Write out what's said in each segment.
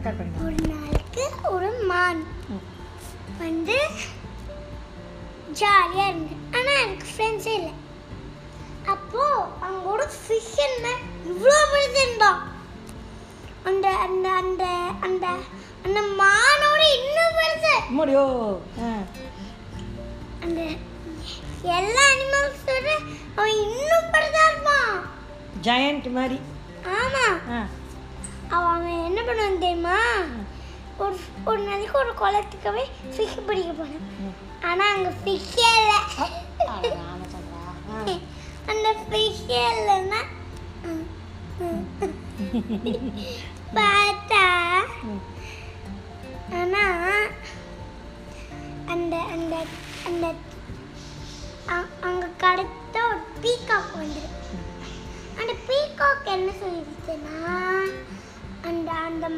Record பண்ணுங்க. ஒரு நாளுக்கு ஒரு மான். வந்து ஜாலியாக இருந்தது ஆனால் எனக்கு ஃப்ரெண்ட்ஸே இல்லை. அப்போ அங்கோட ஃபிஷர்மேன் இவ்வளோ பெருசு இருந்தான் அந்த அந்த அந்த அந்த அந்த மானோட இன்னும் பெருசு முடியோ அந்த எல்லா அனிமல்ஸோட அவன் இன்னும் பெருசா இருப்பான். ஜெயண்ட் மாதிரி. ஆமா. ஆ. அவன் அவன் என்ன பண்ணுவான் தெரியுமா? ஒரு ஒரு நாளைக்கு ஒரு குளத்துக்கவே ஃபிஷ் பிடிக்க போனேன் ஆனால் அங்கே ஃபிஷ்ஷே இல்லை. அந்த ஃபிஷ்ஷே இல்லைன்னா பார்த்தா ஆனால்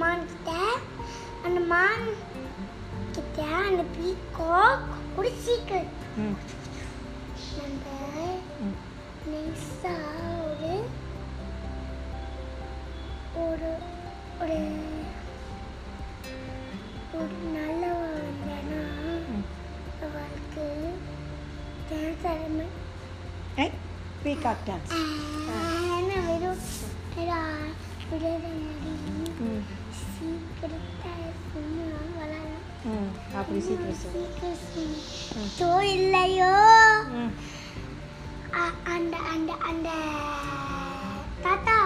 மான் கிட்ட அந்த மான் கிட்ட அந்த பீகாக் ஒரு சீக்கிரம் நம்ம. நைஸா ஒரு ஒரு ஒரு ஒரு நல்லவ வந்தானா ம். அவளுக்கு டான்ஸ் ஆடணும் ஏய் பீகாக் டான்ஸ் சோ இல்லையோ அந்த அந்த அந்த தாத்தா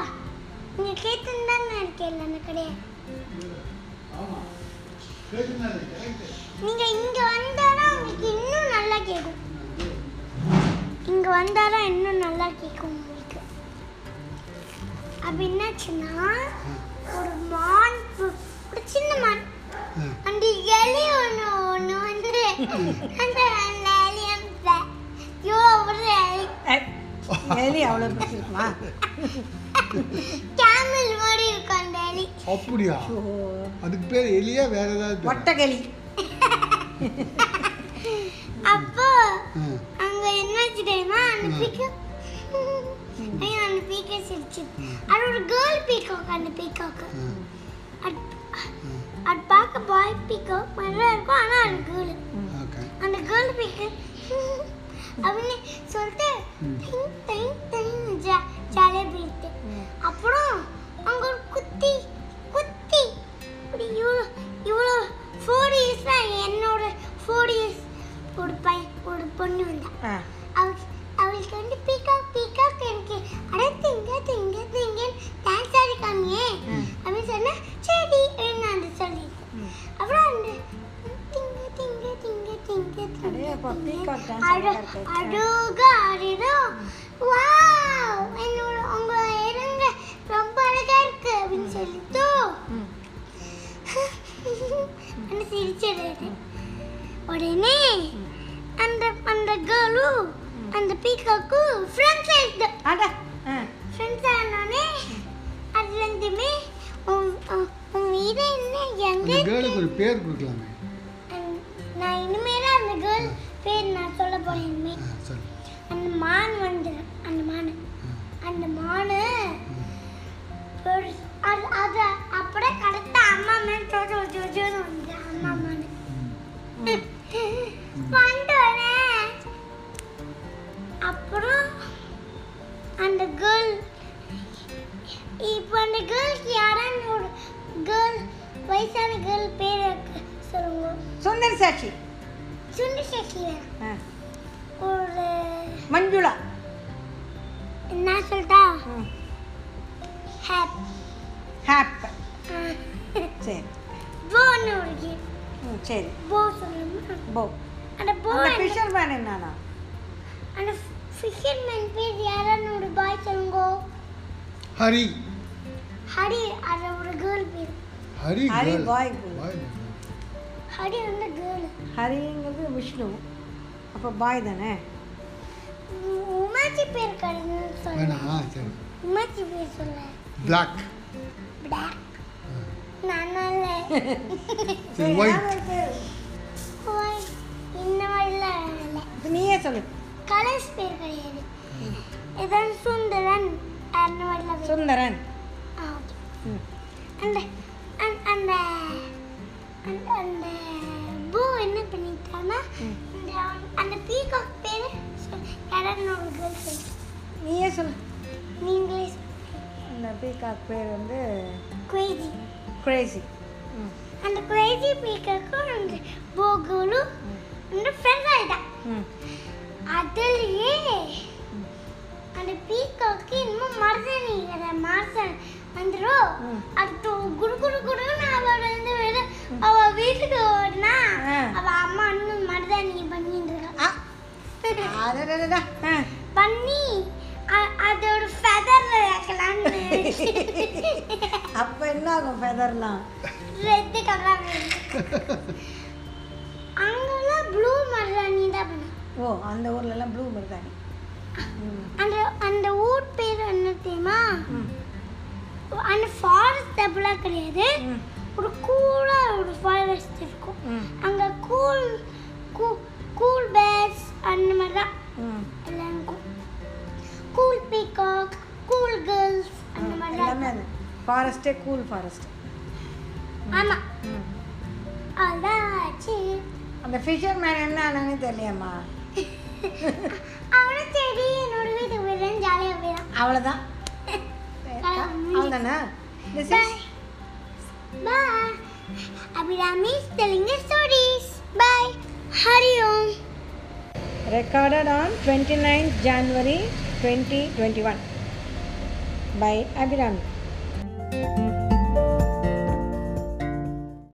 நீங்க கேட்டுன்னு இருக்கேன் அந்த கடையை? நீங்க இங்க வந்தாதான் உங்களுக்கு இன்னும் நல்லா கேட்கும் இங்க வந்தாதான் இன்னும் நல்லா கேட்கும் உங்களுக்கு. அப்ப என்னாச்சுன்னா ஒரு மான் ஒரு சின்ன மான். அந்த எலி ஒன்று ஒன்று வந்து அந்த அந்த எலி அவ்வளோ பிடிச்சிருக்குமா கேமல் மாதிரி இருக்கும் அந்த எலி அப்படியா ஓ அதுக்கு பேர் எலியா வேற ஏதாவது பேரா? ஒட்டகளி அப்போ. அங்க என்னாச்சு தெரியுமா அந்த ம். பீக்காக் ஐயோ அந்த பீக்காக் சிரிச்சு அது ஒரு கேர்ள் பீக்காக் அந்த பீக்காக் ம். அது பார்க்க பாய் மாதிரி தான் இருக்கும் ஆனால் அது கேர்ள் அந்த கேர்ள் பீக்காக் அப்படின்னு சொல்லிட்டு ம். டிங் டிங் டிங் ஜா ஜாலியாக போயிட்டு அப்புறம் அங்க ஒரு குத்தி அழகா. அழுக ஆடிடும் வாவ் என்னோட உங்க இருங்க ரொம்ப அழகா இருக்கு அப்படின்னு சொல்லிட்டு. ம் அந்த சிரிச்சிடுறது உடனே அந்த அந்த கேர்ளும் அந்த பீக்காக்கும் ஃப்ரெண்ட்ஸ் ஆயிடுது அட ஃப்ரெண்ட்ஸ் ஆனோடனே அதுலேருந்துமே உன் வீடு என்ன? எங்க அந்த கேர்ளுக்கு ஒரு பேர் கொடுக்கலாமே. நான் இனிமேல் பேர் நான் சொல்ல சரி அந்த மான் வந்துடும் அந்த மான். அந்த மானு அது அது அப்படியே கரெக்டா அம்மா மேல் ஜோஜோ ஜோஜோன்னு வந்து அம்மா மானு. வந்தோடனே அப்புறம் அந்த கேர்ள் இப்போ அந்த கேர்ளுக்கு யாரான்னு ஒரு கேர்ள் வயசான கேர்ள் பேர் சொல்லுங்க. சுந்தரி சாட்சி. ஒரு மஞ்சுளா? என்ன சொல்லிட்டா ஹேப் ஹாப் சரி. போன்னு ஒரு சரி. போ சொல்லணுமா போ. அந்த போ அந்த ஃபிஷர்மேன் என்னன்னா அந்த ஃபிஷர்மேன் பேர் யாரான்னு ஒரு பாய் சொல்லுங்க. ஹரி. ஹரி அது ஒரு கேர்ள் பேர். ஹரி ஹரி girl. boy. ஹரி வந்து கேர்ள் ஹரிங்கிறது விஷ்ணு. அப்போ பாய் தானே? உமாச்சி பேர் கருன்னு சொல்ல. வேணாமா சரி. உமாச்சி பேர் சொல்ல. பிளாக் பிளாக் நானால சரி ஒயிட் ஓய் இந்த மாதிரிலாம் இல்லை. இப்போ நீயே சொல்லு. கலர்ஸ் பேர் கிடையாது. ஏதாவது சுந்தரன் சுந்தரன். ஆ, okay. ம். அந்த அந்த- அந்த அந்த அந்த பூ என்ன. இந்த அந்த பீகாக் பேர் யாராவது கேர்ள் நீயே சொல்லு. நீங்களே இந்த பீகாக் பேர் வந்து கிரேசி ம். அந்த குவேஜி பீகாக்கும் அந்த போகுலும் அந்த ஃப்ரெண்ட் ஆகிட்டா ம். அதுலயே அந்த பீகாக்கு இன்னும் மருதனி அதை மாசம் வந்துடும். அடுத்து குடு குடு குடுன்னு அவள் வந்து வெளில அவ வீட்டுக்கு ஓடினா ஆ. அவ அம்மா இன்னும் மருதாணி பண்ணிட்டு இருக்கா ஆ அடடடடா. பண்ணி அதோட ஃபெதர்ல வைக்கலான்னு அப்போ என்ன ஆகும் ஃபெதர்லாம் ரெட் கலர் அங்கெல்லாம் ப்ளூ மருதாணி தான் ஓ அந்த ஊர்லலாம் ப்ளூ மருதாணி. அந்த அந்த ஊர் பேர் என்ன தெரியுமா? அந்த ஃபாரஸ்ட் அப்படிலாம் கிடையாது. ஒரு கூலாக ஒரு ஃபாரஸ்ட் இருக்கும். அங்கே கூல் கூல் பேர்ட்ஸ் அந்த மாதிரி தான் எல்லாம் கூல் பீகாக் கூல் கேர்ள்ஸ் அந்த மாதிரி தான் ஃபாரஸ்ட்டே கூல் ஃபாரஸ்ட் ஆமாம் ஆச்சு அந்த ஃபிஷர் மேன் என்ன ஆனான்னு தெரியலையம்மா. அவனும் சரி என்னோட வீட்டுக்கு போயிடுறேன். ஜாலியாக போயிடான் அவ்வளோதான் அவ்வளோதானே this is Bye. Abhirami is telling us stories. Bye. Recorded on 29th January 2021 by Abhiram.